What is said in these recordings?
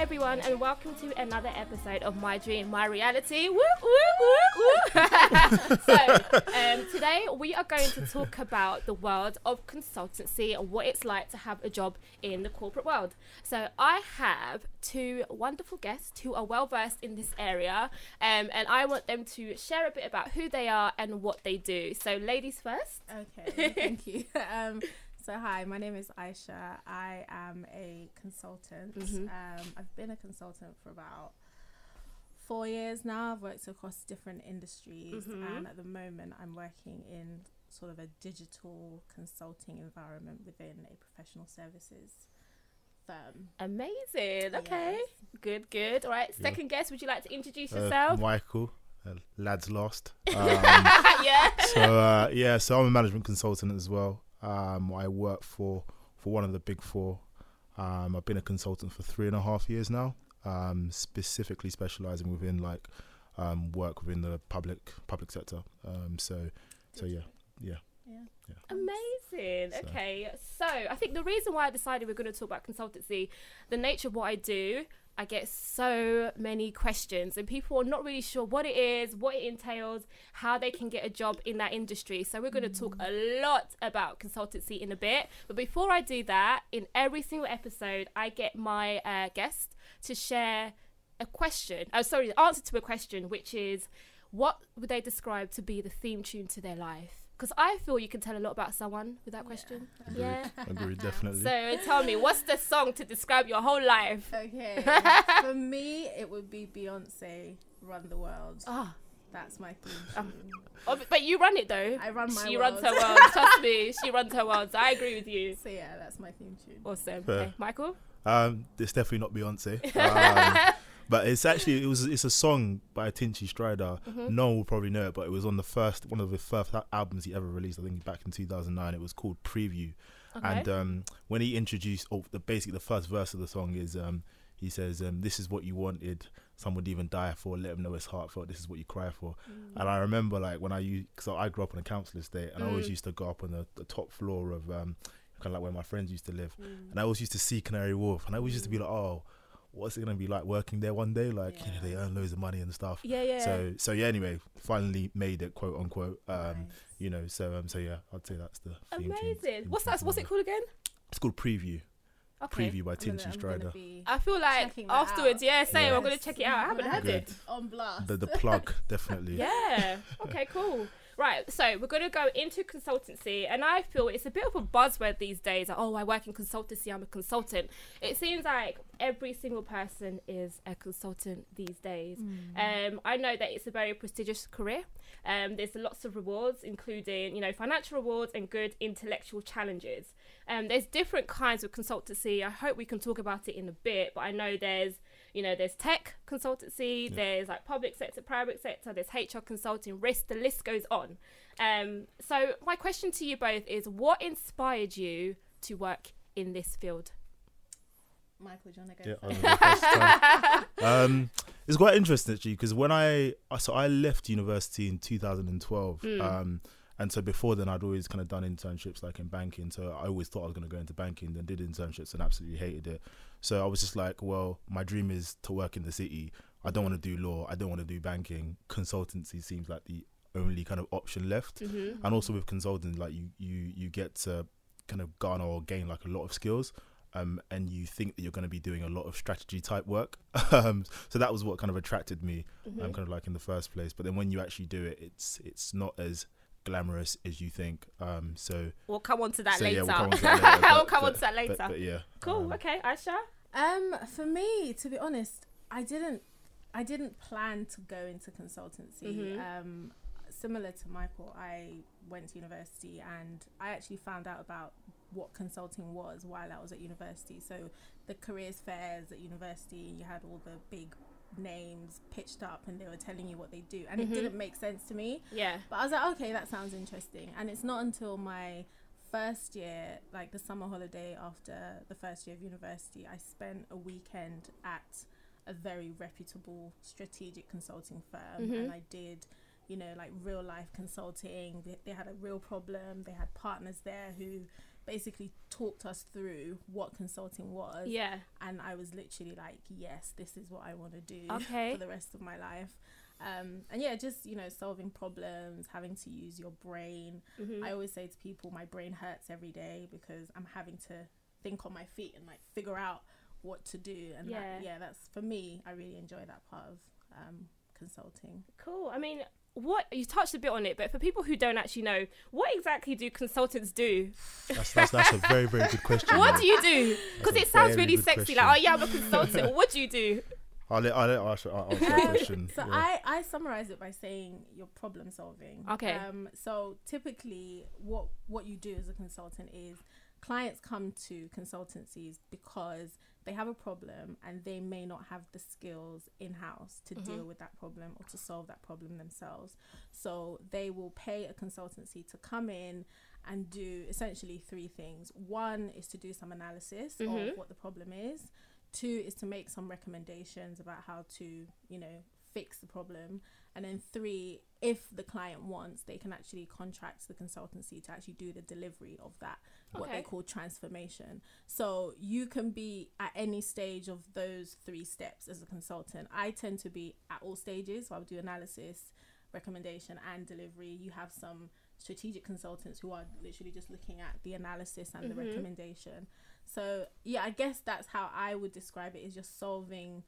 everyone, and welcome to another episode of My Dream, My Reality. Woo, woo, woo, woo. so, um, today we are going to talk about the world of consultancy and what it's like to have a job in the corporate world. So, I have two wonderful guests who are well versed in this area, um, and I want them to share a bit about who they are and what they do. So, ladies first. Okay, thank you. Um, so hi, my name is Aisha. I am a consultant. Mhm. Um, I've been a consultant for about four years now. I've worked across different industries, Mhm. and at the moment, I'm working in sort of a digital consulting environment within a professional services firm. Amazing. Okay. Yes. Good, good. All right. Yeah. Second guest, would you like to introduce Uh, yourself? Michael, uh, lads lost. Um, yeah. so uh, yeah, so I'm a management consultant as well. Um, I work for for one of the big four. Um, I've been a consultant for three and a half years now. Um, specifically specialising within like um, work within the public public sector. Um, so so yeah, yeah. Yeah. Yeah. Amazing. So- Okay. So I think the reason why I decided we're going to talk about consultancy, the nature of what I do, I get so many questions, and people are not really sure what it is, what it entails, how they can get a job in that industry. So we're going to talk a lot about consultancy in a bit. But before I do that, in every single episode, I get my uh, guest to share a question. Oh, sorry, the answer to a question, which is what would they describe to be the theme tune to their life? Because I feel you can tell a lot about someone with that question. Agreed. Yeah. Agreed, definitely. So tell me, what's the song to describe your whole life? Okay, for me, it would be Beyonce, "Run the World." Ah, That's my theme Um, oh, but- but you run it though. I run my she world. runs her world. Trust me, she runs her world. So I agree with you. So yeah, that's my theme tune. Awesome. Fair. Okay, Michael. Um, it's definitely not Beyonce. Um, but it's actually it was it's a song by Tinchy Stryder. Mm-hmm. No one will probably know it, but it was on the first one of the first albums he ever released. I think back in 2009. It was called Preview. Okay. And um, when he introduced, oh, the basically the first verse of the song is um, he says, um, "This is what you wanted. Some would even die for. Let them know it's heartfelt. This is what you cry for." And I remember like when I used, because I grew up on a council estate, and I always Mm. used to go up on the, the top floor of um, kind of like where my friends used to live, Mm. and I always used to see Canary Wharf, and I always used to be like, "Oh, what's it gonna be like working there one day? Like, you know, they earn loads of money and stuff." Yeah, yeah. So, so yeah. Anyway, finally made it, quote unquote. Um, Nice. you know, so um, so yeah, I'd say that's the theme Amazing. theme What's that? What's it called again? It's called Preview. Okay. Preview by I'm Tinchy I'm Stryder. I feel like afterwards, out. yeah, same. Yeah. I'm gonna check it out. I haven't I'm heard it. it on blast. The the plug definitely. Yeah. Okay, cool. Right, so we're going to go into consultancy, and I feel it's a bit of a buzzword these days. Like, oh, I work in consultancy, I'm a consultant. It seems like every single person is a consultant these days. Um, I know that it's a very prestigious career. Um, there's lots of rewards, including you know financial rewards and good intellectual challenges. Um, there's different kinds of consultancy. I hope we can talk about it in a bit, but I know there's you know there's tech consultancy, Yeah. there's like public sector, private sector, there's HR consulting, risk. The list goes on. Um, so my question to you both is, what inspired you to work in this field? Michael, do you want to go? Yeah, first? Go um, it's quite interesting actually because when I so I left university in 2012, Mm. um, and so before then I'd always kind of done internships like in banking. So I always thought I was going to go into banking, then did internships and absolutely hated it. So I was just like, well, my dream is to work in the city. I don't want to do law. I don't want to do banking. Consultancy seems like the only kind of option left. Mm-hmm. and also with consulting like you you you get to kind of garner or gain like a lot of skills um and you think that you're going to be doing a lot of strategy type work um so that was what kind of attracted me Mm-hmm. um kind of like in the first place but then when you actually do it it's it's not as glamorous as you think um so We'll come on to that so, later. yeah, we'll come on to that later, we'll but- on to that later. but, but yeah cool. um, okay, Aisha. Um, for me, to be honest, I didn't, I didn't plan to go into consultancy. Mhm. Um, similar to Michael, I went to university and I actually found out about what consulting was while I was at university. So the careers fairs at university, you had all the big names pitched up and they were telling you what they do, and Mhm. it didn't make sense to me. Yeah. But I was like, okay, that sounds interesting. And it's not until my first year, like the summer holiday after the first year of university, I spent a weekend at a very reputable strategic consulting firm Mhm. and I did you know like real life consulting they, they had a real problem they had partners there who basically talked us through what consulting was. Yeah. And I was literally like, yes, this is what I want to do Okay. for the rest of my life. Um, and yeah, just you know, solving problems, having to use your brain. Mhm. I always say to people, my brain hurts every day because I'm having to think on my feet and like figure out what to do. And Yeah. that, yeah, that's for me. I really enjoy that part of um, consulting. Cool. I mean, what you touched a bit on it, but for people who don't actually know, what exactly do consultants do? That's, that's, that's a very, very good question. What man. do you do? Because it sounds really sexy. question. Like, oh yeah, I'm a consultant. what do you do? I'll let, I'll let Ash I'll answer that question. So yeah. I, I summarize it by saying you're problem solving. Okay. Um, so typically, what what you do as a consultant is clients come to consultancies because they have a problem and they may not have the skills in house to Mhm. deal with that problem or to solve that problem themselves. So they will pay a consultancy to come in and do essentially three things. One is to do some analysis Mhm. of what the problem is. Two is to make some recommendations about how to, you know, fix the problem. And then three, if the client wants, they can actually contract the consultancy to actually do the delivery of that, what Okay. they call transformation. So you can be at any stage of those three steps as a consultant. I tend to be at all stages. So I'll do analysis, recommendation, and delivery. You have some strategic consultants who are literally just looking at the analysis and the Mhm. recommendation. So yeah, I guess that's how I would describe it is just solving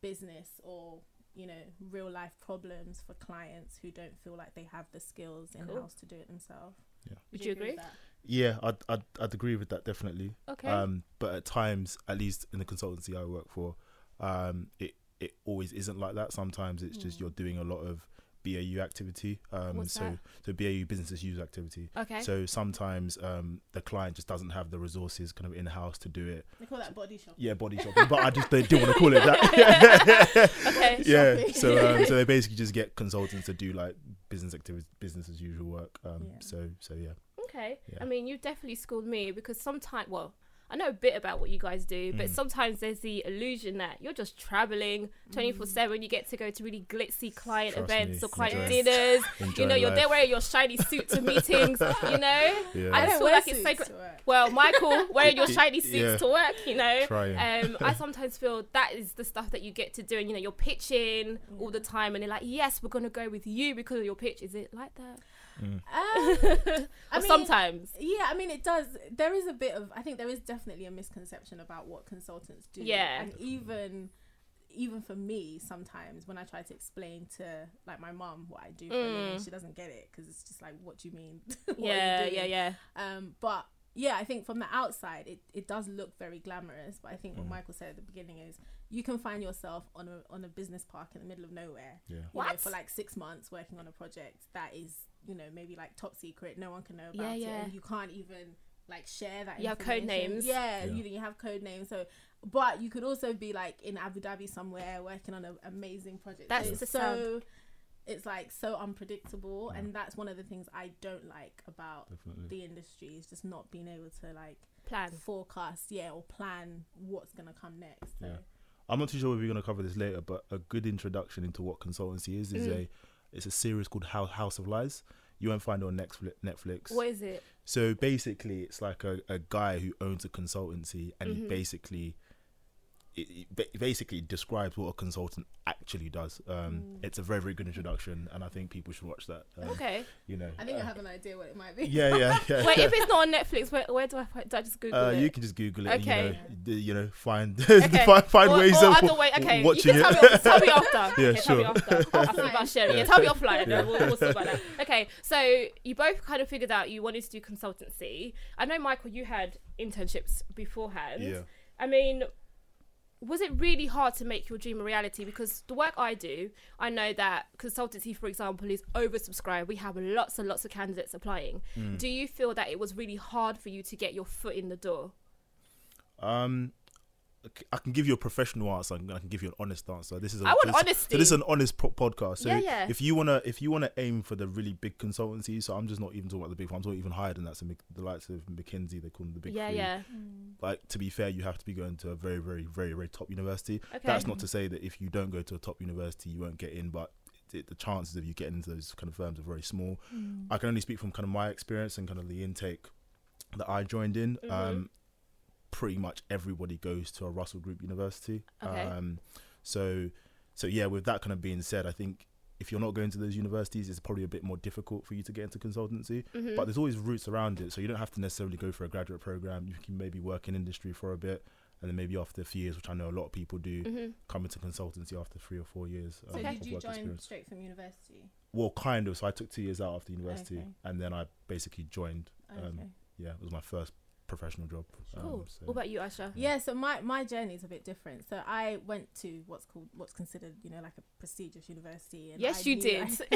business or you know real life problems for clients who don't feel like they have the skills in Cool. house to do it themselves. Yeah. Would you agree? with that? yeah, I'd, I'd, I'd agree with that definitely. Okay. Um, but at times, at least in the consultancy I work for, um, it it always isn't like that. Sometimes it's just Mm. you're doing a lot of BAU activity. Um, What's so that? so BAU business as usual activity. okay. So sometimes um, the client just doesn't have the resources kind of in house to do it. They call that body shop. Yeah, body shopping, but I just they do want to call it that. okay. yeah. Shopping. So um, so they basically just get consultants to do like business activity, business as usual work. Um, Yeah. So so yeah. Okay. Yeah. I mean, you've definitely schooled me because sometimes, well, I know a bit about what you guys do, but Mm. sometimes there's the illusion that you're just traveling 24 7. You get to go to really glitzy client Trust events me, or client enjoy- dinners. Enjoy you know, you're life. there wearing your shiny suit to meetings, you know? Yeah. I I just don't feel wear like it's suits sacred. Well, Michael, wearing your shiny suits yeah. to work, you know? Um, I sometimes feel that is the stuff that you get to do, and you know, you're pitching all the time, and they're like, "Yes, we're gonna go with you because of your pitch." Is it like that? Mm. Um, I mean, sometimes, Yeah, I mean, it does. There is a bit of. I think there is definitely a misconception about what consultants do. Yeah. and even even for me, sometimes when I try to explain to like my mom what I do for a living, Mm. she doesn't get it because it's just like, what do you mean? What are you yeah, yeah, yeah. Um, but yeah, I think from the outside, it, it does look very glamorous. But I think what Mm. Michael said at the beginning is you can find yourself on a on a business park in the middle of nowhere Yeah. you know, What? for like six months working on a project that is you know maybe like top secret no one can know about Yeah, it yeah. and you can't even like share that You have code names. yeah, Yeah. You, you have code names so but you could also be like in abu dhabi somewhere working on an amazing project That's So it's so it's like so unpredictable Yeah. and that's one of the things i don't like about Definitely. the industry is just not being able to like Plan. forecast yeah or plan what's gonna come next so Yeah. I'm not too sure if we're going to cover this later, but a good introduction into what consultancy is is Mm. a it's a series called House House of Lies. You won't find it on Netflix. What is it? So basically, it's like a, a guy who owns a consultancy, and he Mhm. basically it, it basically describes what a consultant actually does. Um, Mm. It's a very very good introduction, and I think people should watch that. Um, Okay. You know. i think uh, i have an idea what it might be Yeah, yeah, yeah. Wait, if it's not on Netflix, where, where do I find? Do I just Google Uh, it? you can just Google it. Okay. You know, d- you know, find Okay. find, find or, ways or of other wa- way. Okay, you can tell it. me, tell me after. Yeah, okay, Tell me sure. after. I'll see about sharing. Yeah, tell me offline. Yeah. We'll, we'll talk about that. Okay, so you both kind of figured out you wanted to do consultancy. I know, Michael, you had internships beforehand. Yeah. I mean, was it really hard to make your dream a reality? Because the work I do, I know that consultancy, for example, is oversubscribed. We have lots and lots of candidates applying. Mm. Do you feel that it was really hard for you to get your foot in the door? Um, I can give you a professional answer. and I can give you an honest answer. This is a, I want this, honesty. So this is an honest po- podcast. So Yeah, yeah. if you wanna if you wanna aim for the really big consultancy, so I'm just not even talking about the big one. I'm talking even higher than that. So the likes of McKinsey, they call them the big yeah, three. yeah. Like to be fair, you have to be going to a very, very, very, very top university. Okay. That's not to say that if you don't go to a top university, you won't get in, but it, the chances of you getting into those kind of firms are very small. I can only speak from kind of my experience and kind of the intake that I joined in, Mhm. um, pretty much everybody goes to a Russell Group University. Okay. Um, so, so yeah. With that kind of being said, I think if you're not going to those universities, it's probably a bit more difficult for you to get into consultancy. Mhm. But there's always routes around it, so you don't have to necessarily go for a graduate program. You can maybe work in industry for a bit, and then maybe after a few years, which I know a lot of people do, Mhm. come into consultancy after three or four years So um, did you join experience. straight from university? Well, kind of. So I took two years out after university, Okay. and then I basically joined. Okay. Um, Yeah, it was my first professional job. Cool. Um, so What about you, Asha? Yeah, so my my journey is a bit different. So I went to what's called what's considered you know like a prestigious university. And Yes, I you knew- did.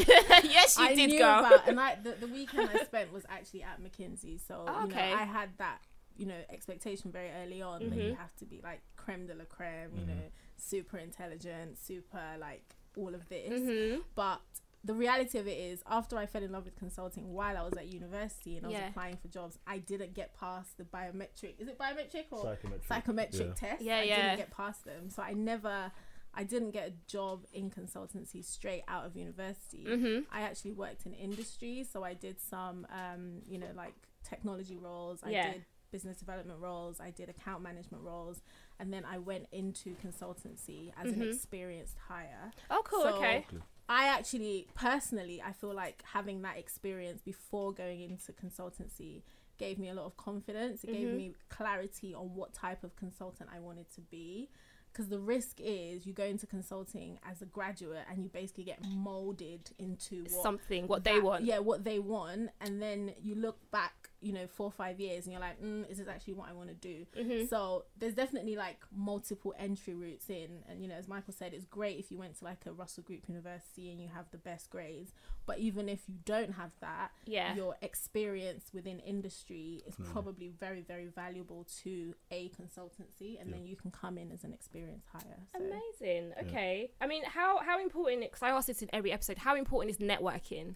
yes, you I did, knew girl. about, and I the, the weekend I spent was actually at McKinsey. So Oh, you know, okay. I had that you know expectation very early on that you Mhm. have to be like creme de la creme. You Mhm. know, super intelligent, super like all of this. Mhm. But the reality of it is, after I fell in love with consulting while I was at university and I was Yeah. applying for jobs, I didn't get past the biometric. Is it biometric or psychometric. psychometric yeah. tests? Yeah, I yeah. didn't get past them, so I never, I didn't get a job in consultancy straight out of university. Mhm. I actually worked in industry, so I did some, um, you know, like technology roles. I Yeah. did business development roles. I did account management roles, and then I went into consultancy as an Mhm. experienced hire. Oh, cool. So- okay. I actually personally I feel like having that experience before going into consultancy gave me a lot of confidence. It gave Mhm. me clarity on what type of consultant I wanted to be. Because the risk is you go into consulting as a graduate and you basically get molded into what Something what they want. Yeah, what they want, and then you look back, you know, four or five years, and you're like, mm, is this actually what I want to do? Mhm. So there's definitely like multiple entry routes in, and you know, as Michael said, it's great if you went to like a Russell Group University and you have the best grades. But even if you don't have that, Yeah. your experience within industry is Definitely. probably very, very valuable to a consultancy, and Yeah. then you can come in as an experienced hire. So. Amazing. Okay. I mean, how how important? Because I ask this in every episode. How important is networking?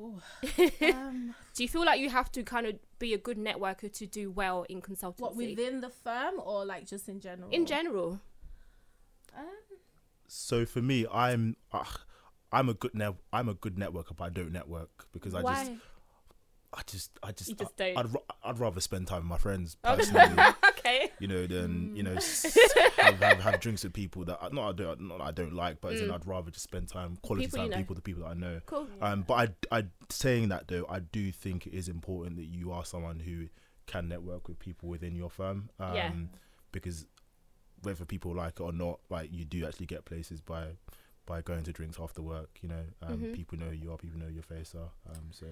Ooh. um, Do you feel like you have to kind of be a good networker to do well in consultancy? what within the firm or like just in general? in general? Um, So for me, I'm uh, I'm a good net I'm a good networker, but I don't network because I Why? just I just, I just, just I, don't. I'd, I'd rather spend time with my friends personally. okay. you know, than you know s- have, have have drinks with people that I, not I don't not I don't like, but as in Mm. I'd rather just spend time quality People time you with know. people, the people that I know. Cool. Um, but I, I saying that though, I do think it is important that you are someone who can network with people within your firm. Um, Yeah. Because whether people like it or not, like you do actually get places by by going to drinks after work. You know, um, Mhm. people know who you are, people know your face are. Um, so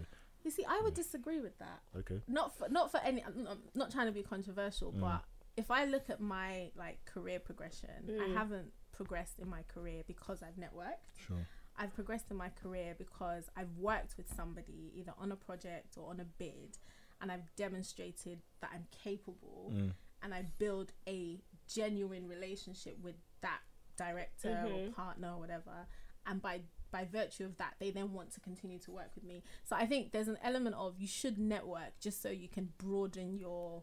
you see, I would disagree with that. okay, not for not for any I'm not- not trying to be controversial Mm. but if i look at my like career progression i Mm. haven't progressed in my career because i've networked sure. i've progressed in my career because i've worked with somebody either on a project or on a bid and i've demonstrated that i'm capable Mm. and i build a genuine relationship with that director or Mhm. partner or whatever and by by virtue of that they then want to continue to work with me so i think there's an element of you should network just so you can broaden your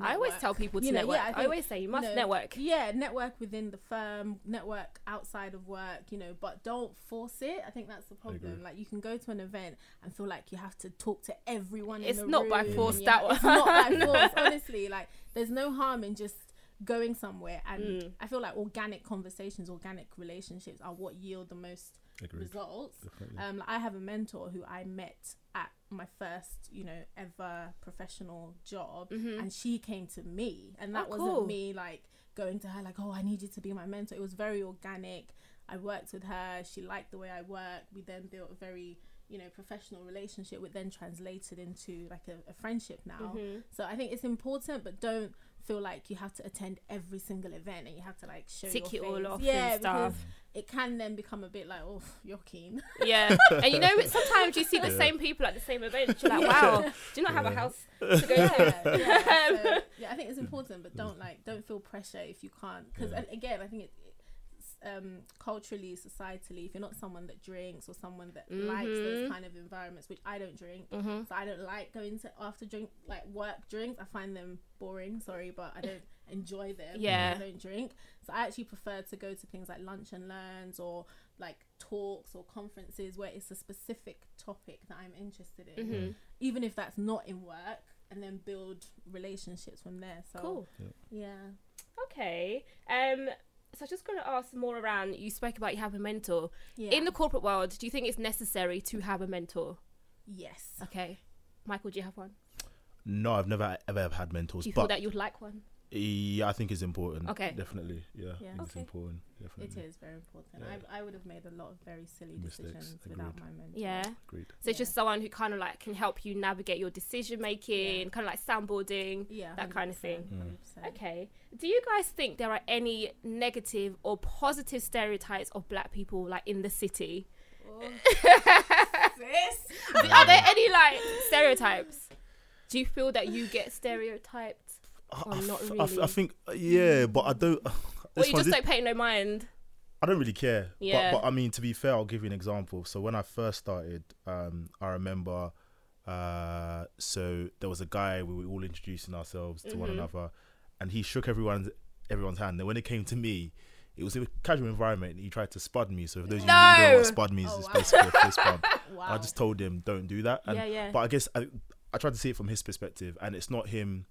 I always tell people to You know, network. yeah, I I, always say you must know, network. yeah network within the firm network outside of work you know but don't force it i think that's the problem like you can go to an event and feel like you have to talk to everyone It's in the not by force, and that it's not by force honestly like there's no harm in just going somewhere and Mm. i feel like organic conversations organic relationships are what yield the most Agreed. results um, like I have a mentor who I met at my first, you know, ever professional job, Mhm. and she came to me, and that Oh, wasn't cool. me like going to her like, oh, I need you to be my mentor. It was very organic. I worked with her. She liked the way I work. We then built a very, you know, professional relationship, which then translated into like a, a friendship now. Mhm. So I think it's important, but don't feel like you have to attend every single event and you have to like show Tick your it all face. off and yeah, stuff. Because it can then become a bit like, oh, you're keen. Yeah, and you know, sometimes you see the Yeah. same people at the same event. You're like, wow, do you not have a house to go yeah, to? yeah, so, yeah, I think it's important, but don't like don't feel pressure if you can't. Because Yeah. again, I think it, it's um, culturally, societally, if you're not someone that drinks or someone that likes those Mhm. kind of environments, which I don't drink, Mhm. so I don't like going to after drink like work drinks. I find them boring. Sorry, but I don't enjoy them. Yeah. I don't drink. So I actually prefer to go to things like lunch and learns or like talks or conferences where it's a specific topic that I'm interested in Mhm. even if that's not in work and then build relationships from there. So Cool. yeah. Okay. Um. So I'm just going to ask more around. You spoke about you have a mentor Yeah. in the corporate world. Do you think it's necessary to have a mentor? yes. Okay. Michael, do you have one? No, I've never ever had mentors, Do you feel but that you'd like one? Yeah, I think it's important. Okay. definitely. Yeah, Yeah. I think it's important. Definitely. is very important. Yeah. I, I would have made a lot of very silly Mistakes, decisions without my mentor. Yeah. Agreed. So it's Yeah. just someone who kind of like can help you navigate your decision making, Yeah. kind of like soundboarding. Yeah. That kind of thing. Mm. 100%. Okay. Do you guys think there are any negative or positive stereotypes of black people like in the city? Oh. Sis. are there any like stereotypes? Do you feel that you get stereotyped? I, Or I not f- I I really? think yeah, but I don't. Or you just don't pay no mind? I don't really care. Yeah. But, but I mean, to be fair, I'll give you an example. So when I first started, um, I remember, uh, so there was a guy we were all introducing ourselves to one Mhm. another, and he shook everyone's everyone's hand. And when it came to me, it was a casual environment. He tried to spud me. So for those of you who don't know No! what spud means, Oh, it's wow. basically a fist bump. Wow. I just told him don't do that. And, yeah, yeah. But I guess I, I tried to see it from his perspective, and it's not him,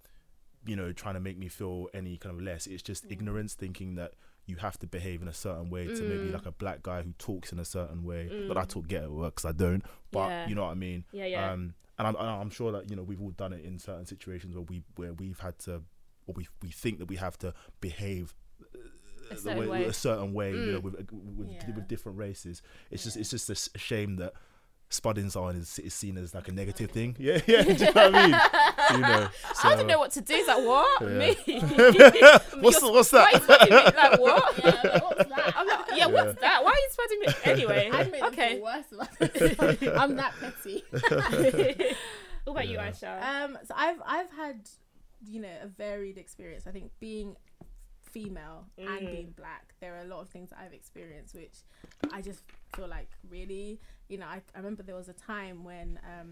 you know, trying to make me feel any kind of less. It's just Mm. ignorance, thinking that you have to behave in a certain way to maybe Mm. like a black guy who talks in a certain way. Mm. But I talk get at work because I don't. But Yeah. you know what I mean. yeah, yeah. Um, and I'm, I'm sure that you know we've all done it in certain situations where we where we've had to, or we we think that we have to behave. uh, A certain way. a certain way, you know, Mm. with with, Yeah. with different races. It's just Yeah. it's just a s- a shame that spudding someone is, is seen as like a negative thing. Yeah, yeah. do you know what I mean? You know, so, I don't know what to do. It's like what Yeah. me? what's You're- what's Why are you that? spreading me? Like what? Yeah, like, what's that? I'm like, yeah, what's that? Why are you spreading me? Anyway, I'd make okay. worse. I'm that petty. what about you, Yeah. Aisha? Um, so I've I've had, you know, a varied experience. I think being female and Mm. being black, there are a lot of things that I've experienced which I just feel like really, you know, I, I remember there was a time when um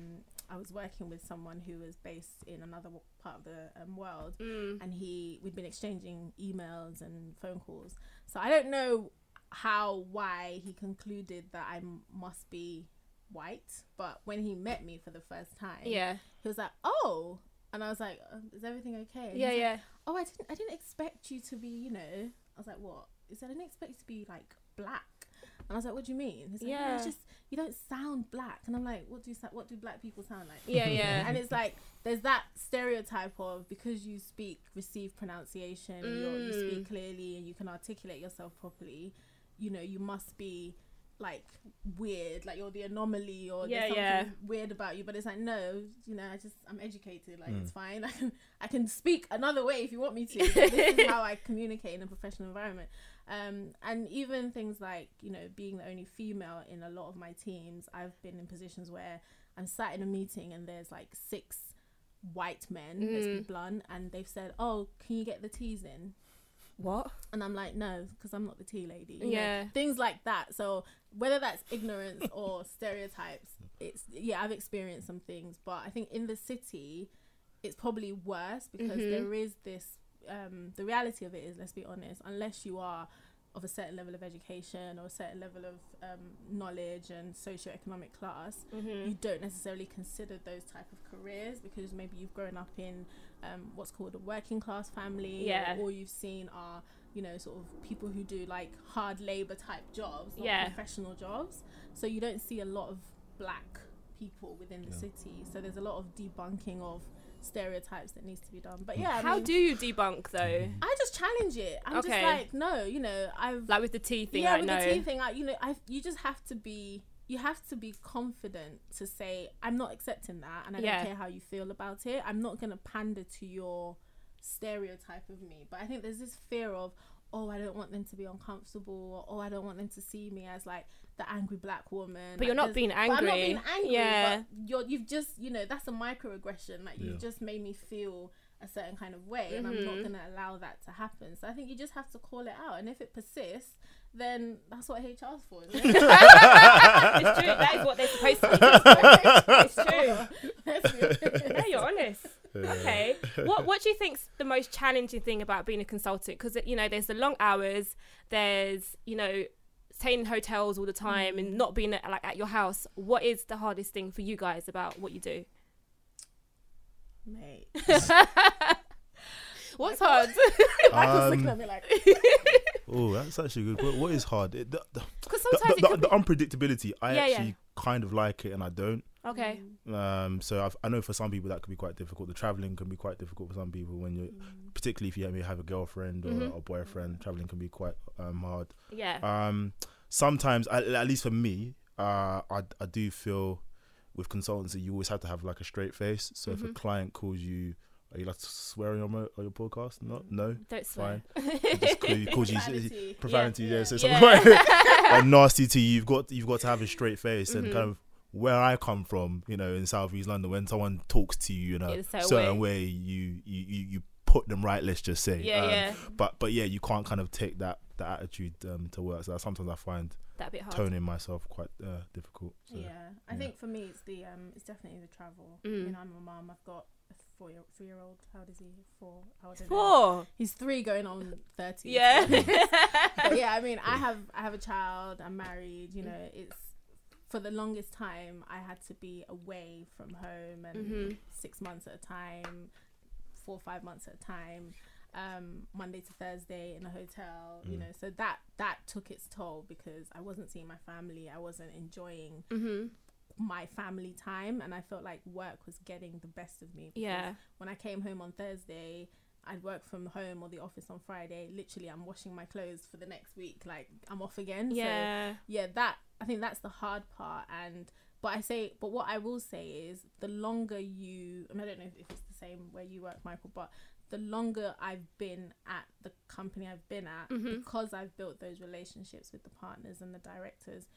I was working with someone who was based in another part of the um, world, Mm. and he we'd been exchanging emails and phone calls. So I don't know how why he concluded that I m- must be white, but when he met me for the first time, Yeah, he was like, "Oh," and I was like, um, "Is everything okay?" And yeah, he's like, yeah. Oh, I didn't, I didn't expect you to be, you know. I was like, what? He said, I didn't expect you to be like black. And I was like, what do you mean? He's like, yeah, Yeah. it's just you don't sound black. And I'm like, what do you what do black people sound like? Yeah, yeah. and it's like there's that stereotype of because you speak received pronunciation, you're, you Mm. speak clearly, and you can articulate yourself properly. You know, you must be like weird, like you're the anomaly, or Yeah, there's something yeah. weird about you. But it's like no, you know, I just I'm educated, like Mm. it's fine. I can I can speak another way if you want me to. This is how I communicate in a professional environment. Um, and even things like you know being the only female in a lot of my teams, I've been in positions where I'm sat in a meeting and there's like six white men, let's be Mm. blunt, and they've said, "Oh, can you get the teas in?" What? And I'm like, no, because I'm not the tea lady. you know, Yeah. things like that. So whether that's ignorance or stereotypes, it's yeah, I've experienced some things, but I think in the city, it's probably worse because Mhm. there is this. Um, the reality of it is, let's be honest, unless you are of a certain level of education or a certain level of um, knowledge and socioeconomic class, Mm-hmm. you don't necessarily consider those type of careers because maybe you've grown up in um, what's called a working class family Yeah. or all you've seen are you know sort of people who do like hard labor type jobs not Yeah. professional jobs so you don't see a lot of black people within the Yeah. city so there's a lot of debunking of stereotypes that needs to be done but hmm. yeah I How mean, do you debunk though? I just challenge it I'm Okay. just like no you know I've Like with the tea thing, yeah, like with no. the tea thing, I, you know, I you just have to be you have to be confident to say I'm not accepting that, and I Yeah. don't care how you feel about it. I'm not gonna pander to your stereotype of me. But I think there's this fear of oh, I don't want them to be uncomfortable, or oh, I don't want them to see me as like the angry black woman. But you're not there's- being but I'm not being angry. Yeah. But you're you've just you know that's a microaggression. Like you've just made me feel a certain kind of way, and I'm not Mhm. gonna allow that to happen. So I think you just have to call it out, and if it persists, then that's what HR's for. Isn't it? it's true. That is what they're supposed to do. It's true. Let's be- No, you're honest. Okay. What What do you think's the most challenging thing about being a consultant? Because you know, there's the long hours. There's you know, staying in hotels all the time and not being at, like at your house. What is the hardest thing for you guys about what you do? Mate. What's hard? Michael's looking Um, at me like, Oh, that's actually good. What, what is hard? It, the, the, Because the, sometimes the, it the unpredictability. I Yeah, yeah. actually kind of like it, and I don't. Okay. Um, so I've, I know for some people that could be quite difficult. The traveling can be quite difficult for some people when you, Mm. particularly if you maybe have a girlfriend or Mhm. a boyfriend. Traveling can be quite um, hard. Yeah. Um, sometimes, at, at least for me, uh, I I do feel with consultancy you always have to have like a straight face. So if a Mhm. client calls you, are you allowed to swear on your mo- on your podcast? No, no. Don't swear. Just call you, calls you Profanity. profanity. Yeah, Yeah. so Yeah. something like nasty to you. You've got you've got to have a straight face and Mhm. kind of where I come from, you know, in Southeast London, when someone talks to you in a In certain certain way, you, you you you put them right. Let's just say, Yeah, Um, yeah. But but yeah, you can't kind of take that that attitude um, to work. So sometimes I find That bit hard. toning myself quite uh, difficult. So. Yeah, I yeah. think for me it's the um, it's definitely the travel. Mm. You know, I'm a mom. I've got a four year three year old. How old is he? Four. I don't know. Four. He's three, going on thirty. Yeah. but yeah, I mean, I have I have a child. I'm married. You know, it's for the longest time I had to be away from home and Mhm. six months at a time, four or five months at a time, um, Monday to Thursday in a hotel. You Mm. know, so that that took its toll because I wasn't seeing my family. I wasn't enjoying Mhm. my family time, and I felt like work was getting the best of me. because Yeah. when I came home on Thursday, I'd work from home or the office on Friday. Literally, I'm washing my clothes for the next week. Like I'm off again. So Yeah. yeah, that I think that's the hard part. And but I say, but what I will say is, the longer you, I, mean, I don't know if it's the same where you work, Michael, but the longer I've been at the company I've been at, Mhm. because I've built those relationships with the partners and the directors,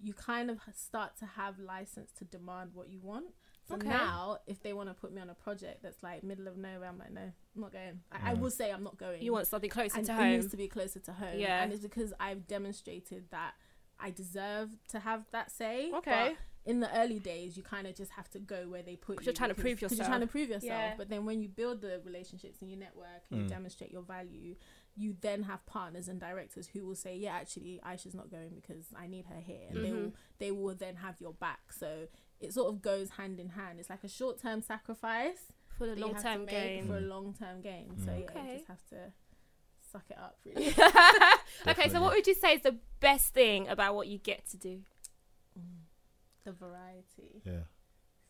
you kind of start to have license to demand what you want. So Okay. now, if they want to put me on a project that's like middle of nowhere, I'm like, no, I'm not going. I, I Mm. will say I'm not going You want something closer and to home. it home. needs to be closer to home. Yeah. and it's because I've demonstrated that I deserve to have that say. Okay. but in the early days, you kind of just have to go where they put you. you're trying to prove Because you're trying to yourself. prove yourself. Yeah. But then when you build the relationships and you network and you Mm. demonstrate your value, you then have partners and directors who will say, "Yeah, actually, Aisha's not going because I need her here," and they will they will then have your back. So it sort of goes hand in hand. It's like a short term sacrifice for the long term make gain. for a long term gain. So Mm. yeah, Okay. you just have to suck it up, really. okay, so what would you say is the best thing about what you get to do? the variety. Yeah,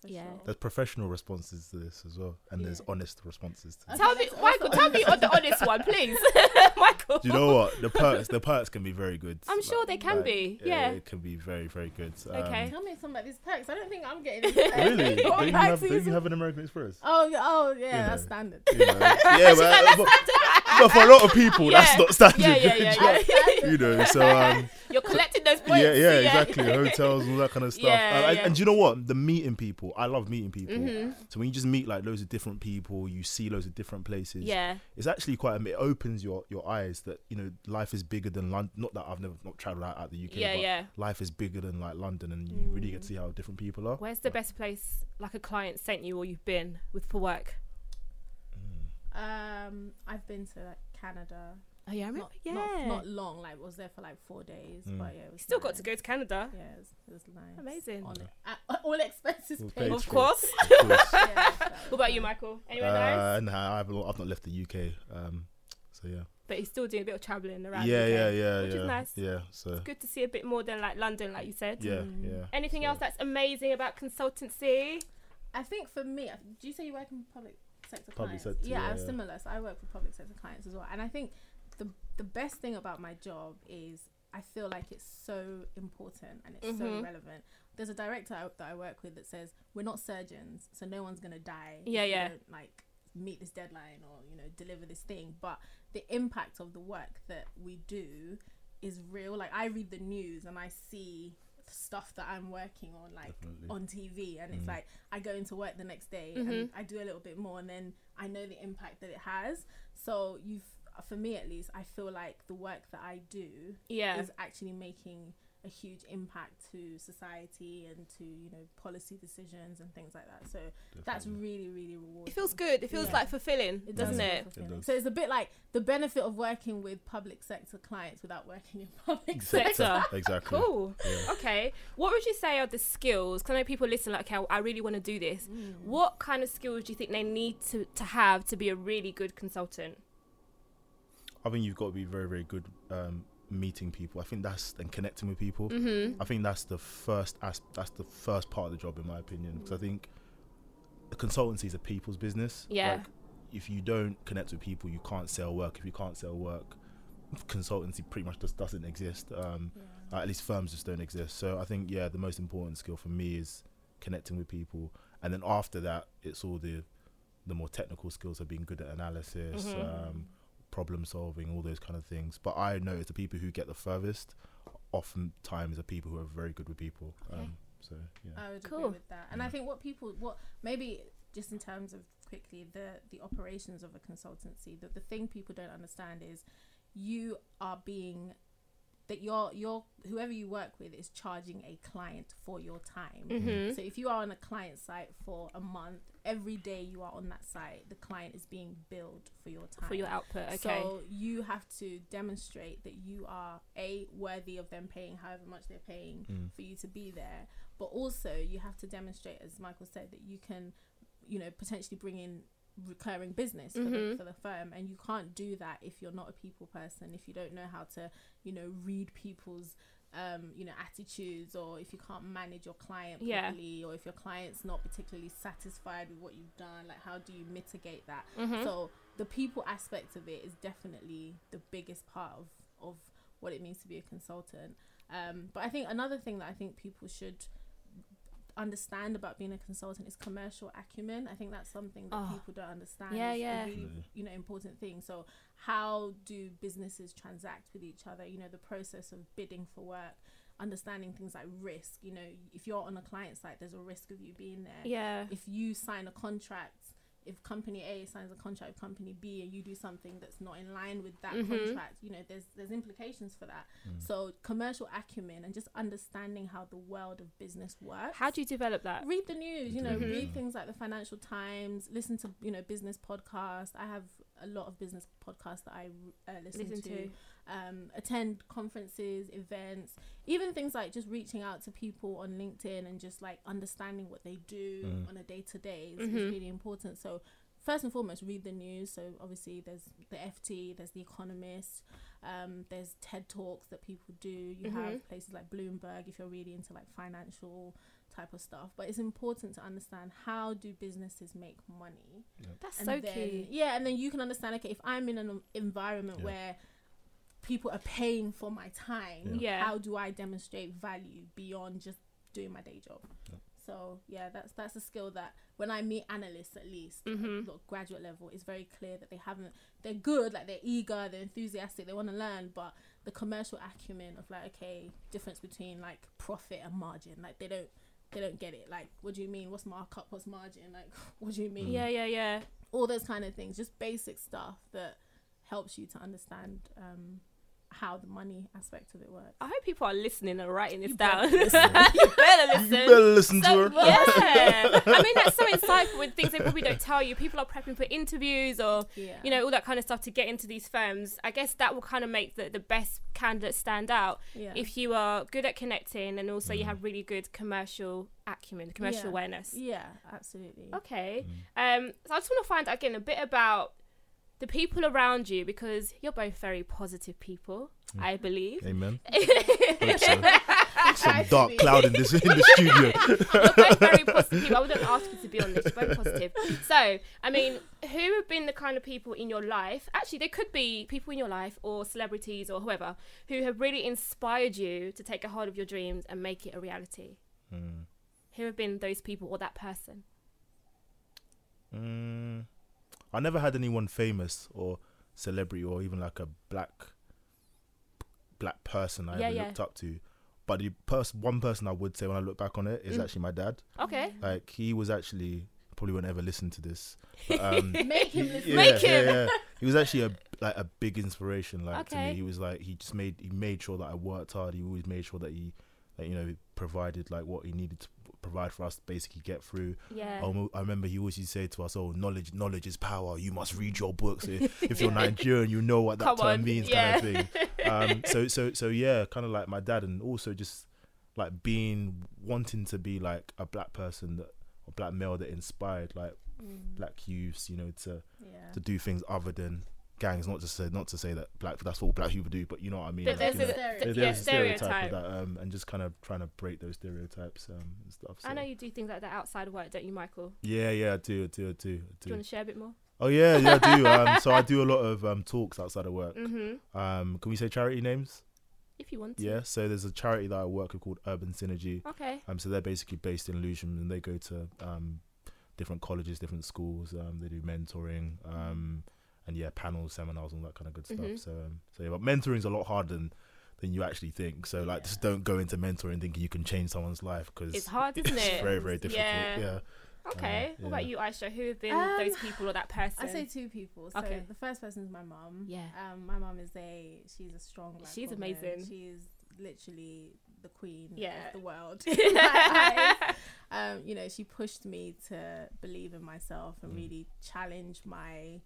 For Yeah. Sure. there's professional responses to this as well, and there's honest responses to. Okay, Tell me, Michael. Tell me on the honest one, please, Michael. Do you know what the perks? The perks can be very good. I'm sure they can be, yeah. it can be very very good. Um, Okay. Tell me some about these perks. I don't think I'm getting these perks. Really? Don't, you perks have, don't you you- have an American Express? Oh, yeah, oh yeah, You that's standard. You know? yeah, but, but, but for a lot of people, Yeah. that's not standard. Yeah, yeah, yeah, yeah. you know, so um, You're collecting those points. yeah, yeah, exactly. Hotels, all that kind of stuff. Yeah, and, yeah. and you know what? The meeting people, I love meeting people. Mhm. So when you just meet like loads of different people, you see loads of different places. Yeah. it's actually quite. It opens your your eyes that you know life is bigger than London. Not that I've never not traveled out, out the UK. Yeah, but yeah. Life is bigger than like London, and you really get to see how different people are. Where's the best place like a client sent you or you've been with for work? Um, I've been to like Canada. Oh yeah, I remember. Not, yeah. not, not long. Like was there for like four days, Mm. but yeah, it was Still got to go to Canada. Yeah, it was, it was nice. Amazing. On it. Uh, all expenses All paid. paid Of course. Of course. Yeah, What about you, Michael? Anywhere Uh, nice? nah, I've I've not left the UK. Um, so yeah. But he's still doing a bit of traveling around. Yeah, the UK, yeah, yeah, which yeah. is nice. Yeah, so Good to see a bit more than like London, like you said. yeah, Mm. yeah. Anything So- else that's amazing about consultancy? I think for me, do you say you work in public sector Public clients? sector, yeah, yeah, I'm similar. So I work with public sector clients as well, and I think the the best thing about my job is I feel like it's so important and it's so Mhm. relevant. There's a director I- that I work with that says we're not surgeons, so no one's gonna die. Yeah, you yeah. Don't, like meet this deadline or you know deliver this thing, but the impact of the work that we do is real. Like I read the news and I see stuff that I'm working on, like Definitely. on TV, and it's Mm. like I go into work the next day Mhm. and I do a little bit more, and then I know the impact that it has. So you've, for me at least, I feel like the work that I do Yeah. is actually making a huge impact to society and to you know policy decisions and things like that. So that's really really rewarding. It feels good. It feels Yeah. like fulfilling, It doesn't does it? feel fulfilling. does. So it's a bit like the benefit of working with public sector clients without working in public sector. Sector. exactly. Cool. Yeah. Okay. What would you say are the skills? Because I know people listen like, okay, I really want to do this. Mm. What kind of skills do you think they need to, to have to be a really good consultant? I think you've got to be very, very good um, meeting people. I think that's and connecting with people. Mm-hmm. I think that's the first as that's the first part of the job in my opinion because I think the consultancy is a people's business. Yeah. Like, if you don't connect with people, you can't sell work. If you can't sell work, consultancy pretty much just doesn't exist. Um, Yeah. uh, at least firms just don't exist. So I think yeah, the most important skill for me is connecting with people, and then after that, it's all the the more technical skills of being good at analysis, Mhm. um, problem solving, all those kind of things. But I notice the people who get the furthest, oftentimes are people who are very good with people. Um, Okay. so yeah, I would Cool. agree with that. And I think what people, what maybe just in terms of quickly the the operations of a consultancy, that the thing people don't understand is you are being that your your whoever you work with is charging a client for your time. Mm-hmm. So if you are on a client site for a month, every day you are on that site, the client is being billed for your time. For your output, okay. So you have to demonstrate that you are a worthy of them paying however much they're paying Mm. for you to be there, but also you have to demonstrate, as Michael said, that you can, you know, potentially bring in recurring business for, the, Mhm. for the firm, and you can't do that if you're not a people person, if you don't know how to, you know, read people's. Um, you know attitudes or if you can't manage your client Yeah. properly or if your client's not particularly satisfied with what you've done like how do you mitigate that Mhm. so the people aspect of it is definitely the biggest part of, of what it means to be a consultant. Um, but I think another thing that I think people should understand about being a consultant is commercial acumen. I think that's something that Oh. people don't understand. Yeah, It's yeah. A really, you know, important thing. So how do businesses transact with each other? You know, the process of bidding for work, understanding things like risk. You know, if you're on a client site, there's a risk of you being there yeah. if you sign a contract if company A signs a contract with company B and you do something that's not in line with that Mhm. contract, you know, there's there's implications for that. Mm. So commercial acumen and just understanding how the world of business works. How do you develop that? read the news? You know, Mhm. read things like the Financial Times. Listen to you know business podcasts. I have a lot of business podcasts that I uh, listen, Listen to to. um, attend conferences, events, even things like just reaching out to people on LinkedIn and just like understanding what they do Mm. on a day to day is Mhm. is really important. So first and foremost, read the news. So obviously there's the FT, there's the Economist, um, there's TED talks that people do. You Mhm. have places like Bloomberg if you're really into like financial type of stuff. But it's important to understand how do businesses make money That's and so then, key. Yeah, and then you can understand. Okay, if I'm in an environment Yeah. where people are paying for my time, Yeah. how do I demonstrate value beyond just doing my day job? Yeah. So yeah, that's that's a skill that when I meet analysts, at least Mhm. at the graduate level, it's very clear that they haven't. They're good, like they're eager, they're enthusiastic, they want to learn, but the commercial acumen of like, okay, difference between like profit and margin, like they don't. They don't get it. Like, what do you mean? What's markup? What's margin? Like, what do you mean? Yeah, yeah, yeah. all those kind of things, just basic stuff that helps you to understand um, how the money aspect of it works. I hope people are listening and writing this You down. better listen. you better You listen. better listen to So, her. yeah, I mean that's so insightful with things they probably don't tell you. People are prepping for interviews or Yeah, you know all that kind of stuff to get into these firms. I guess that will kind of make the, the best candidates stand out yeah. if you are good at connecting and also you Mhm. have really good commercial acumen, commercial Yeah. awareness. yeah, absolutely. Okay. Mm. Um, so I just want to find out again a bit about the people around you because you're both very positive people, Mm. I believe. Amen. So. Some dark cloud in this in the studio. You're both very positive people. I wouldn't ask you to be on this. You're both positive. So, I mean, who have been the kind of people in your life? Actually, they could be people in your life or celebrities or whoever who have really inspired you to take a hold of your dreams and make it a reality. Mm. Who have been those people or that person? Mm. I never had anyone famous or celebrity or even like a black black person I Yeah, ever yeah. looked up to. But the pers- one person I would say when I look back on it is Mm. actually my dad. Okay. Like he was actually probably won't ever listen to this. But, um, Make him listen. yeah, Make him. Yeah, yeah. He was actually a like a big inspiration. Like to me, he was like he just made he made sure that I worked hard. He always made sure that he, that you know, provided like what he needed to provide for us to basically get through. Yeah. I I remember he always used to say to us, "Oh, knowledge, knowledge is power. You must read your books. If if you're Nigerian, you know what that Come term on, means, yeah. kind of thing." Um, so, so, so, yeah, kind of like my dad, and also just like being wanting to be like a black person that a black male that inspired like Mm, black youths, you know, to yeah. to do things other than gangs. Not to say not to say that black that's what black people do, but you know what I mean. There- like, there's you know, a, Stereotype. there- th- yeah, a stereotype stereotype. of that, um, and just kind of trying to break those stereotypes um, and stuff. So. I know you do things like that outside of work, don't you, Michael? Yeah, yeah, I do, I do, I do, I Do you want to share a bit more? Oh yeah, yeah, I do. Um, so I do a lot of um, talks outside of work. Mm-hmm. Um, can we say charity names? If you want to. Yeah. So there's a charity that I work with called Urban Synergy. Okay. Um, so they're basically based in Lewisham, and they go to um, different colleges, different schools. Um, they do mentoring, um, and yeah, panels, seminars, all that kind of good stuff. Mhm. So, um, so yeah, but mentoring's a lot harder than than you actually think. So like, just don't go into mentoring thinking you can change someone's life because It's hard, isn't it's it? very very difficult. Yeah. Yeah. Okay. Uh, what about you, Aisha? Who have been Um, those people or that person? I say two people. So Okay. the first person is my mum. Yeah. Um, my mum is a she's a strong. Black She's woman. amazing. She's literally the queen Yeah. of the world. in my eyes. um, you know, she pushed me to believe in myself and Mm. really challenge my,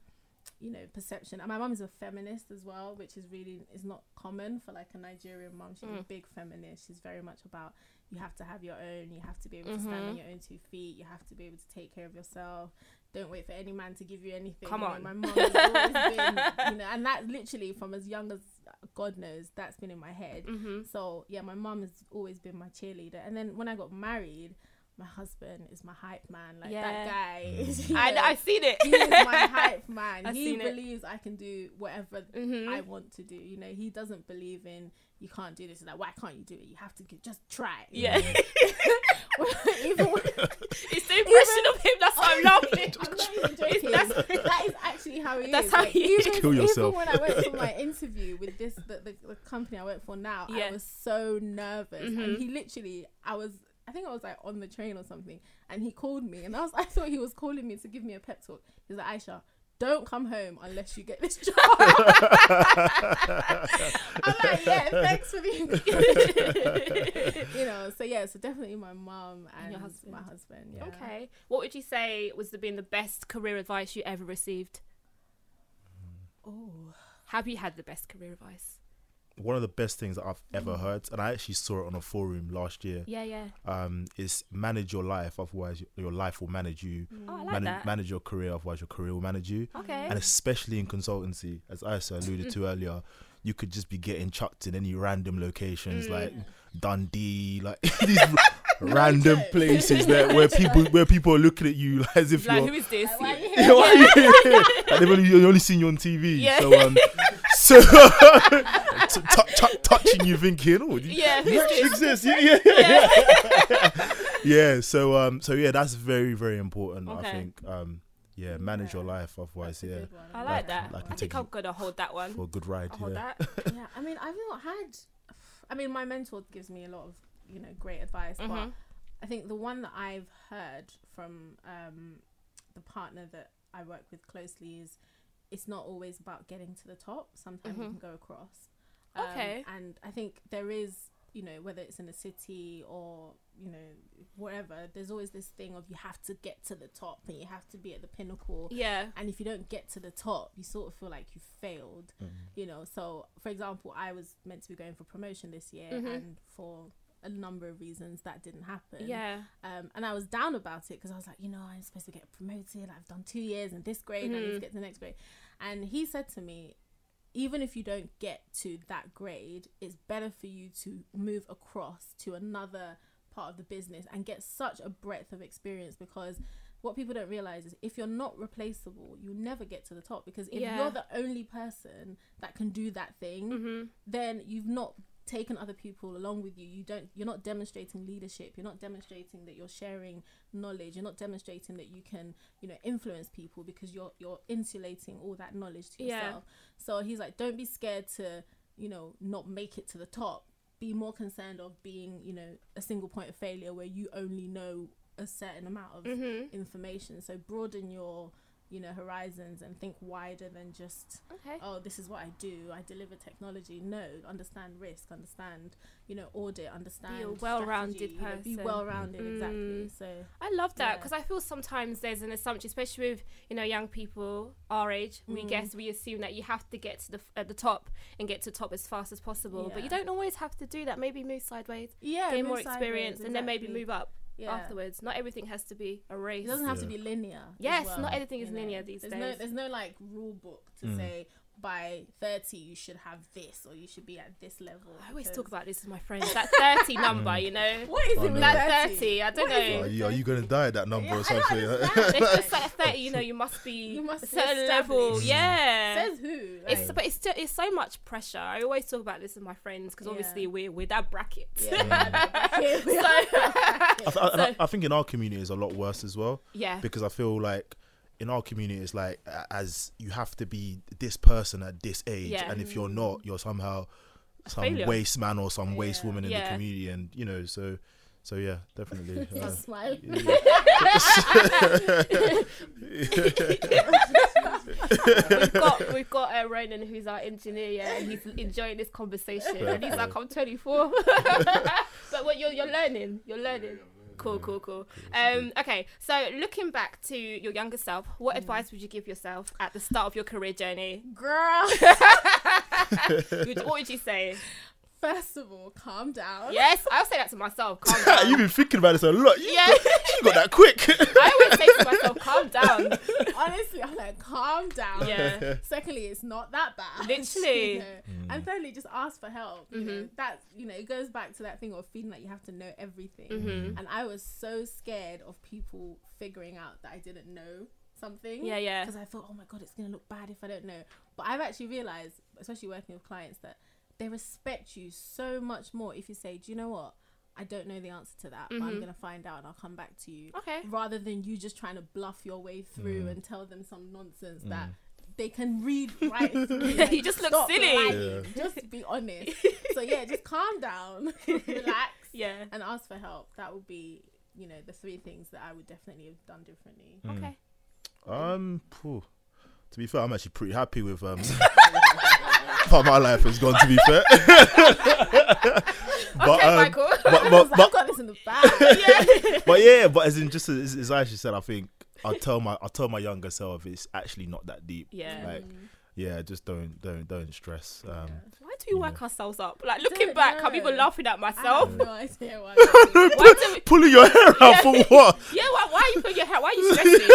you know, perception. And my mum is a feminist as well, which is really is not common for like a Nigerian mum. She's a Mm. big feminist. She's very much about you have to have your own. You have to be able to stand on your own two feet. You have to be able to take care of yourself. Don't wait for any man to give you anything. Come You know, on. my mum has always been, you know, and that literally from as young as God knows, that's been in my head. mm-hmm. So yeah, my mum has always been my cheerleader. And then when I got married, my husband is my hype man. Like Yeah. that guy Mm. is. you I, know, I've seen it. he is my hype man. I've he seen it. believes I can do whatever Mhm. I want to do. You know, he doesn't believe in you can't do this. He's like, why can't you do it? You have to g- just try. it," Yeah. know? Even when, it's the impression of him. That's why I'm laughing. I'm not even joking. That's- that is actually how he That's is. how Like, he even, Kill yourself. Even when I went for my interview with this, the, the, the company I work for now, Yeah. I was so nervous. Mhm. And he literally, I was, I think I was like on the train or something, and he called me, and I was, I thought he was calling me to give me a pep talk. He's like, Aisha. Don't come home unless you get this job. I'm like, yeah, thanks for being you know, so yeah, so definitely my mom and, your husband. my husband. Yeah. Okay. What would you say was the, been the best career advice you ever received? Oh. Have you had the best career advice? One of the best things that I've ever Mm. heard, and I actually saw it on a forum last year, Yeah, yeah. um, is manage your life, otherwise your- life will manage you. Oh, I like manage, that. manage your career, otherwise your career will manage you. Okay. And especially in consultancy, as Isa alluded to earlier, you could just be getting chucked in any random locations Mm. like Dundee, like these random joke. places that where people where people are looking at you as if like, you're who is this? Why are you here? Why are you here? Like, they've only, you've only seen you on TV. Yeah. So, um, so t- t- t- touching you, thinking, oh, do you, Yeah, do who's you actually exist? Yeah, yeah, yeah. yeah. So, um, so yeah, that's very, very important. Okay. I think, um, yeah, manage your life. Otherwise, yeah. I like Like- that. like I think I'm gonna hold that one. for a good ride. I'll hold yeah. that. yeah, I mean, I've not had. I mean, my mentor gives me a lot of you know great advice, but Mhm. I think the one that I've heard from um, the partner that I work with closely is it's not always about getting to the top. Sometimes you Mhm. can go across. Um, Okay. And I think there is, you know, whether it's in a city or you know wherever, there's always this thing of you have to get to the top and you have to be at the pinnacle. Yeah. And if you don't get to the top, you sort of feel like you failed you know so for example i was meant to be going for promotion this year Mhm. and for a number of reasons that didn't happen Yeah. um, and i was down about it because i was like you know i'm supposed to get promoted i've done two years in this grade i need to get to the next grade and he said to me even if you don't get to that grade it's better for you to move across to another part of the business and get such a breadth of experience because what people don't realize is if you're not replaceable, you never get to the top because if Yeah. you're the only person that can do that thing, hmm then you've not taken other people along with you. You don't you're not demonstrating leadership. You're not demonstrating that you're sharing knowledge. You're not demonstrating that you can, you know, influence people because you're you're insulating all that knowledge to Yeah. yourself. So he's like, don't be scared to, you know, not make it to the top. Be more concerned of being, you know, a single point of failure where you only know a certain amount of Mhm. information. So broaden your you know horizons and think wider than just Okay. oh this is what I do I deliver technology no understand risk understand you know audit understand be a well-rounded strategy, you know, be well-rounded exactly Mm. so I love that Yeah. because I feel sometimes there's an assumption, especially with you know young people our age. We Mm. guess we assume that you have to get to the at the top and get to the top as fast as possible, but you don't always have to do that. Maybe move sideways, yeah gain more experience, sideways, and then maybe move up yeah. afterwards. Not everything has to be a race. It doesn't have to be linear. Yes, well, not everything is know. linear these there's days. No, there's no like rule book to Mm. say by 30 you should have this or you should be at this level. I always talk about this with my friends. That thirty number, you know. What is I it with. That 30? I don't What is know. Are you, are you going to die at that number Yeah, or something? It's just at thirty, you know, you must be You must a certain level. Mm. Yeah. Says who? It's but it's still it's so much pressure. I always talk about this with my friends because Yeah. obviously we're we're that bracket. yeah, So- I, th- So- I think in our community it's a lot worse as well yeah. because I feel like in our community it's like as you have to be this person at this age, Yeah. and if you're not, you're somehow some failure. waste man or some waste woman in Yeah. the community, and you know, so so yeah, definitely. uh, Stop smiling. we've got we've got uh, Ronan who's our engineer, yeah, and he's enjoying this conversation. And he's like, I'm 24, but what you're you're learning, you're learning. Cool, cool, cool. Um, okay, so looking back to your younger self, what advice would you give yourself at the start of your career journey? Girl, what would you say? First of all, calm down. Yes, I'll say that to myself. Calm down. You've been thinking about this a lot. You, Yeah. got, you got that quick. I always say to myself, calm down. Honestly, I'm like, calm down. Yeah. Secondly, it's not that bad. Literally. you know. And thirdly, just ask for help. You know, Mhm. that you know, it goes back to that thing of feeling like you have to know everything. Mhm. And I was so scared of people figuring out that I didn't know something. Yeah, yeah. Because I thought, oh my god, it's gonna look bad if I don't know. But I've actually realized, especially working with clients, that they respect you so much more if you say, do you know what? I don't know the answer to that, but I'm Mhm. gonna find out and I'll come back to you. Okay. Rather than you just trying to bluff your way through Mm. and tell them some nonsense Mm. that they can read right through. You just look silly. lying. Just be honest. so yeah, just calm down, relax, Yeah. and ask for help. That would be, you know, the three things that I would definitely have done differently. Mm. Okay. Um, phew. to be fair, I'm actually pretty happy with um how my life has gone. To be fair, but okay, um, Michael. but, I but, like, but got this in the bag. yeah. but yeah, but as in just as, as I actually said, I think I'll tell my I'll tell my younger self it's actually not that deep. Yeah. Like yeah, just don't don't don't stress. Um, Why do we Yeah. work ourselves up? Like looking don't back, I'm know. even laughing at I myself. have no idea why. Why do we, pulling your hair out Yeah. for what? yeah, why, why are you putting your hair? Why are you stressing?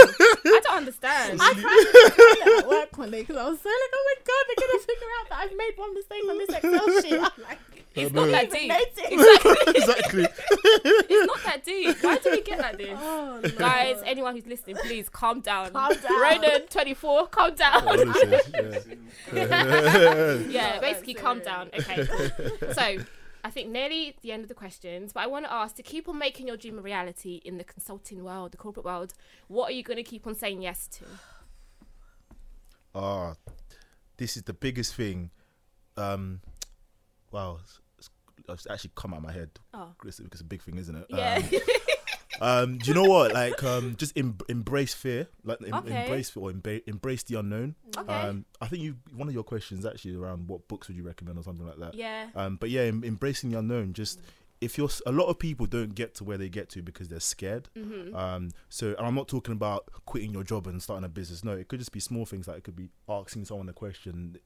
I don't understand. I tried to do that at work one day because I was so like, oh my god, they're gonna figure out that I've made one mistake on this Excel sheet. I'm like, It's No. not that deep. Exactly. exactly. It's not that deep. Why do we get like this? oh, Guys, Lord. anyone who's listening, please calm down. Calm down. Ronan, 24, calm down. Honestly, yeah. yeah, No, basically calm down. Okay, so I think nearly the end of the questions, but I want to ask to keep on making your dream a reality in the consulting world, the corporate world. What are you going to keep on saying yes to? Ah, this is the biggest thing. Um, wow, it's, actually come out of my head. Oh, It's, it's a big thing, isn't it? yeah. Um, um, do you know what? Like, um, just em- embrace fear. Like, em- Okay. embrace fear or emba- embrace the unknown. okay. Um, I think you one of your questions actually around what books would you recommend or something like that. yeah. Um, but yeah, em- embracing the unknown. Just if you're a lot of people don't get to where they get to because they're scared. Mm-hmm. Um, so and I'm not talking about quitting your job and starting a business. No, it could just be small things like it could be asking someone a question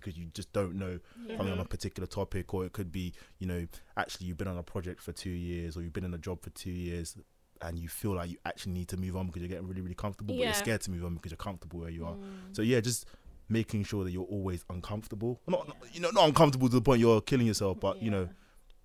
because you just don't know something on a particular topic, or it could be you know actually you've been on a project for two years or you've been in a job for two years and you feel like you actually need to move on because you're getting really really comfortable, but you're scared to move on because you're comfortable where you are. Mm. So yeah, just making sure that you're always uncomfortable. Not you know not uncomfortable to the point you're killing yourself, but you know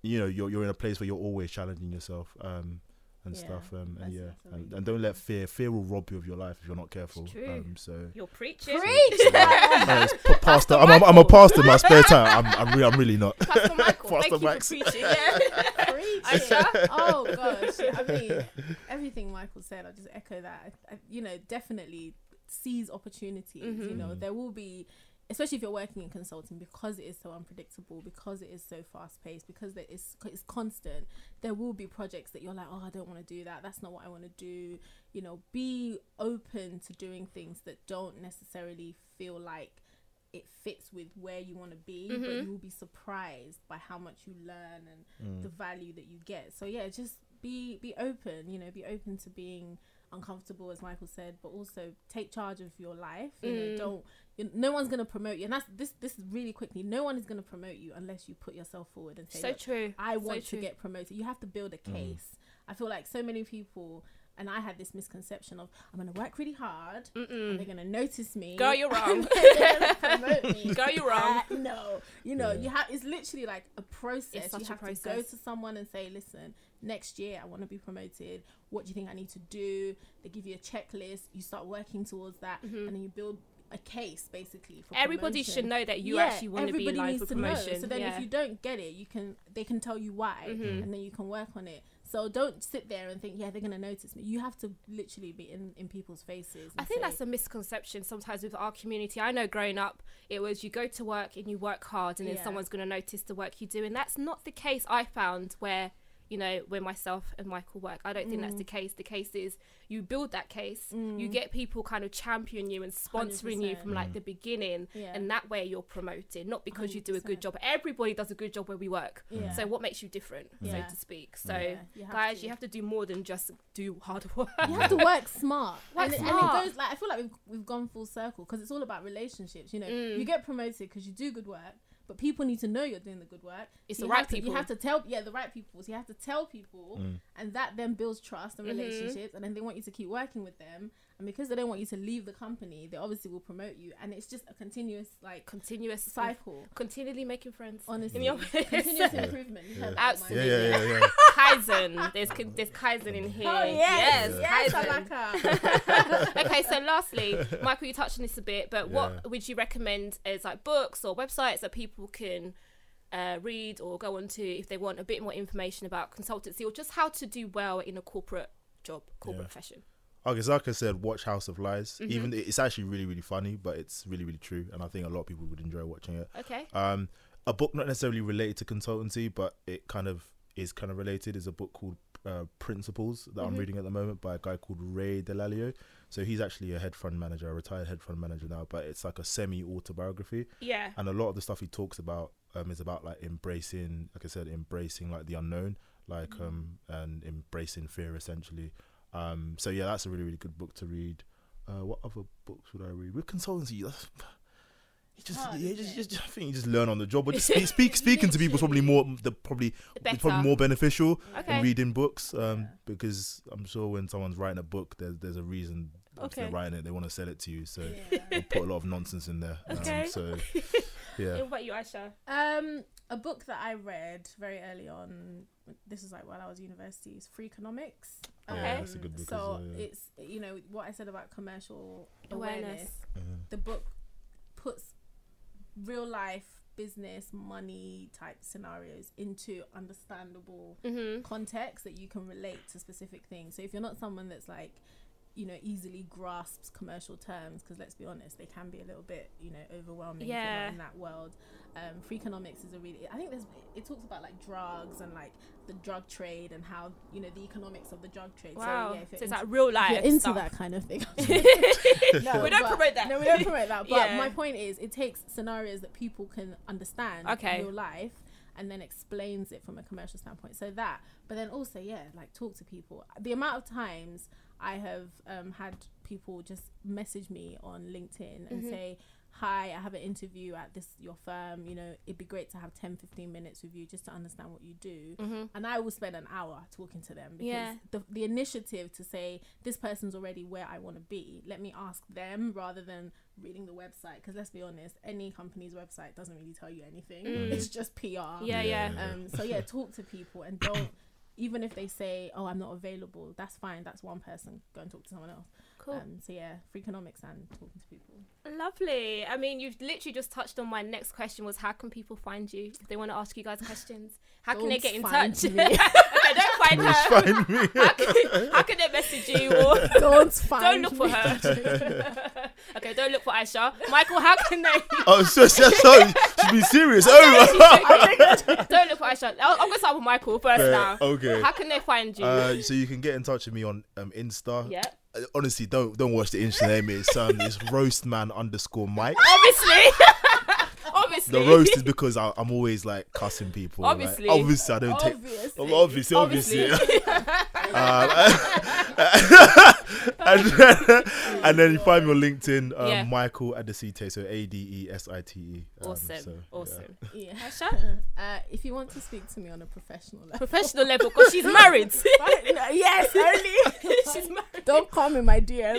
you know you're you're in a place where you're always challenging yourself um and Yeah, stuff um and yeah and, and don't let fear fear will rob you of your life if you're not careful It's true. um so You're preaching. Preach, No, it's p- pastor I'm, I'm, I'm a pastor in my spare time I'm I'm, re- I'm really not Pastor Michael, thank Pastor you Max. for preaching. Yeah. Preach Oh gosh, I mean, everything Michael said, I just echo that. I, I, you know, definitely seize opportunities. You know, Mm-hmm. Mhm. there will be, especially if you're working in consulting because it is so unpredictable because it is so fast paced because it is it's constant there will be projects that you're like oh i don't want to do that that's not what i want to do you know be open to doing things that don't necessarily feel like it fits with where you want to be but Mhm. you will be surprised by how much you learn and Mm. the value that you get so yeah just be be open you know be open to being uncomfortable as michael said but also take charge of your life you Mm. know don't you, no one's going to promote you and that's this this is really quickly no one is going to promote you unless you put yourself forward and say So true. i So want to get promoted you have to build a Mm. case i feel like so many people and i had this misconception of i'm going to work really hard and they're going to notice me Girl, you're wrong. and promote me. Girl, you're wrong. Uh, no, you know, Yeah. you have. It's literally like a process. It's such you a have to go to someone and say, "Listen, next year I want to be promoted. What do you think I need to do?" They give you a checklist. You start working towards that, Mhm. and then you build a case basically for Everybody promotion. should know that you Yeah, actually want to be everybody live needs for to know. promotion. So then, yeah. if you don't get it, you can they can tell you why, Mhm. and then you can work on it. So don't sit there and think, yeah, they're gonna notice me. You have to literally be in in people's faces. I think say, that's a misconception sometimes with our community. I know growing up, it was you go to work and you work hard, and then Yeah. someone's going to notice the work you do, and that's not the case. I found where you know where myself and Michael work. I don't think that's Mm. the case. The case is you build that case, you Mm. get people kind of champion you and sponsoring you 100%. from like Mm. the beginning, yeah. and that way you're promoted, not because you do a good job. Everybody does a good job where we work. yeah. So what makes you different, Yeah. so to speak? So Yeah, you guys, to. you have to do more than just do hard work. you have to work smart. Work and, smart. and it goes like I feel like we've we've gone full circle because it's all about relationships. You know, Mm. you get promoted because you do good work, but people need to know you're doing the good work. It's So the right to- people. You have to tell, yeah, the right people. So you have to tell people, Mm. and that then builds trust and Mhm. relationships, and then they want you to keep working with them. And because they don't want you to leave the company, they obviously will promote you, and it's just a continuous like continuous cycle. continually making friends. Honestly, In your continuous improvement. You Yeah. Absolutely. Yeah, yeah, yeah, yeah. Kaizen. There's there's Kaizen in here. Oh yes, yes, Kaizen. Alaka. okay, so lastly, Michael, you touched on this a bit, but Yeah. what would you recommend as like books or websites that people can uh, read or go on to if they want a bit more information about consultancy or just how to do well in a corporate job, corporate Yeah. profession? Okay, so like I said, watch House of Lies. Mhm. Even it's actually really, really funny, but it's really, really true, and I think a lot of people would enjoy watching it. Okay. Um, a book not necessarily related to consultancy, but it kind of is kind of related. Is a book called uh, Principles that I'm Mhm. reading at the moment by a guy called Ray Dalio. So he's actually a hedge fund manager, a retired hedge fund manager now, but it's like a semi autobiography, Yeah. and a lot of the stuff he talks about um, is about like embracing, like I said, embracing like the unknown, like Mm-hmm. um, and embracing fear essentially. Um, so yeah, that's a really, really good book to read. Uh, what other books would I read with consultancy? that's- You just, hard, yeah, just, just, I think you just learn on the job. But just speak, speak speaking to people is probably more the probably it's probably more beneficial Okay. than reading books. Um, Yeah. because I'm sure when someone's writing a book, there's there's a reason Okay. they're writing it. They want to sell it to you, so Yeah. they'll put a lot of nonsense in there. Um, Okay. so yeah, What about you, Aisha? Um, a book that I read very early on. This is like while I was at university. Is Freakonomics. Okay. Yeah, that's a good book So well, yeah. it's you know what I said about commercial Awareness. awareness. uh, The book puts real life business money type scenarios into understandable Mm-hmm. context that you can relate to specific things. So if you're not someone that's like, you know, easily grasps commercial terms, because let's be honest, they can be a little bit, you know, overwhelming Yeah. in that world. Um, Freakonomics is a really, I think there's, it talks about like drugs and like the drug trade and how, you know, the economics of the drug trade. Wow. So, yeah, if So it's into, like real life. into stuff. that kind of thing. No We don't but- promote that. No, we don't promote that. But Yeah. my point is, it takes scenarios that people can understand Okay. in real life and then explains it from a commercial standpoint. So that, but then also, yeah, like talk to people. The amount of times I have um, had people just message me on LinkedIn and Mhm. say, Hi, I have an interview at this your firm. You know, it'd be great to have 10, 15 minutes with you just to understand what you do Mm-hmm. and I will spend an hour talking to them because Yeah. the the initiative to say this person's already where I want to be. Let me ask them rather than reading the website. Because let's be honest, any company's website doesn't really tell you anything. Mm. It's just PR. Yeah, yeah. Um. So yeah, talk to people and don't. Even if they say, "Oh, I'm not available," that's fine. That's one person. Go and talk to someone else. Cool. Um, so yeah, Freakonomics and talking to people. Lovely. I mean, you've literally just touched on my next question was how can people find you if they want to ask you guys questions? How can they get in touch? me. don't find her. find me. How can, how can they message you or don't find. don't look for me. her? Okay, don't look for Aisha. Michael, how can they? Oh, so, so, so she's been serious. Oh, don't look for Aisha. I'll, I'm gonna start with Michael first Fair, now. okay. How can they find you? uh, so you can get in touch with me on um, Insta. yeah. Uh, Honestly, don't don't watch the Insta name. It's um, it's roastman underscore Mike. Obviously. Obviously. The roast is because I, I'm always like cussing people. like, Obviously. obviously, I don't take. Obviously. Oh, Obviously, obviously. Obviously. Um, and, then, and then you find me on LinkedIn, um, Yeah. Michael Adesite, so A D E S I T E. Um, awesome. so, yeah. awesome. Yeah. Aisha? Uh, if you want to speak to me on a professional level, Professional level, because she's married. yes, only. she's married. Don't call me my dear.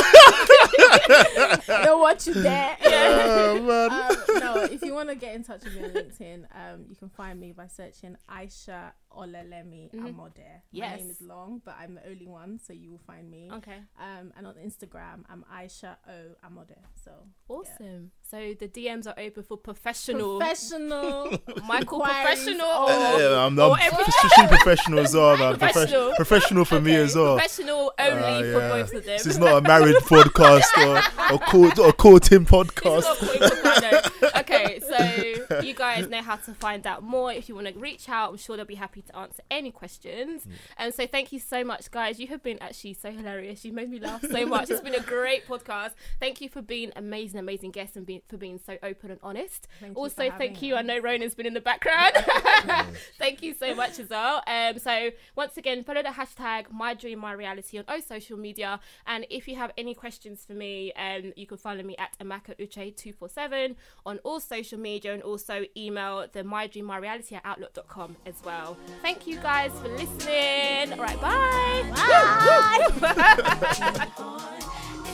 Don't watch you there. Oh. Um, no, if you want to get in touch with me on LinkedIn, um, you can find me by searching Aisha Olelemi Mhm. Amode. My name is long, but I'm the only one, so you will find me. Okay. Um, and on Instagram, I'm Aisha O Amode. So Awesome. So the DMs are open for professional. professional. Michael professional or- Yeah, I'm, I'm every- professional as well, man. Professional. Professional, professional for me as well. Professional only Uh, for both of them. This is not a married podcast or a court or courting This is podcast. not Queen Soprano. Okay, so you guys know how to find out more. If you want to reach out, I'm sure they'll be happy to answer any questions. And so thank you so much, guys. You have been actually so hilarious. You made me laugh so much. It's been a great podcast. Thank you for being amazing, amazing guests and being, for being so open and honest. Thank also, having thank you. I know Ronan's been in the background. thank you so much as well. Um, so once again, follow the hashtag My Dream My Reality on all social media. And if you have any questions for me, um, you can follow me at Amaka Uche two four seven on all social media and also email the My Dream My Reality at outlook.com as well. Thank you guys for listening. All right, bye. Bye. Woo.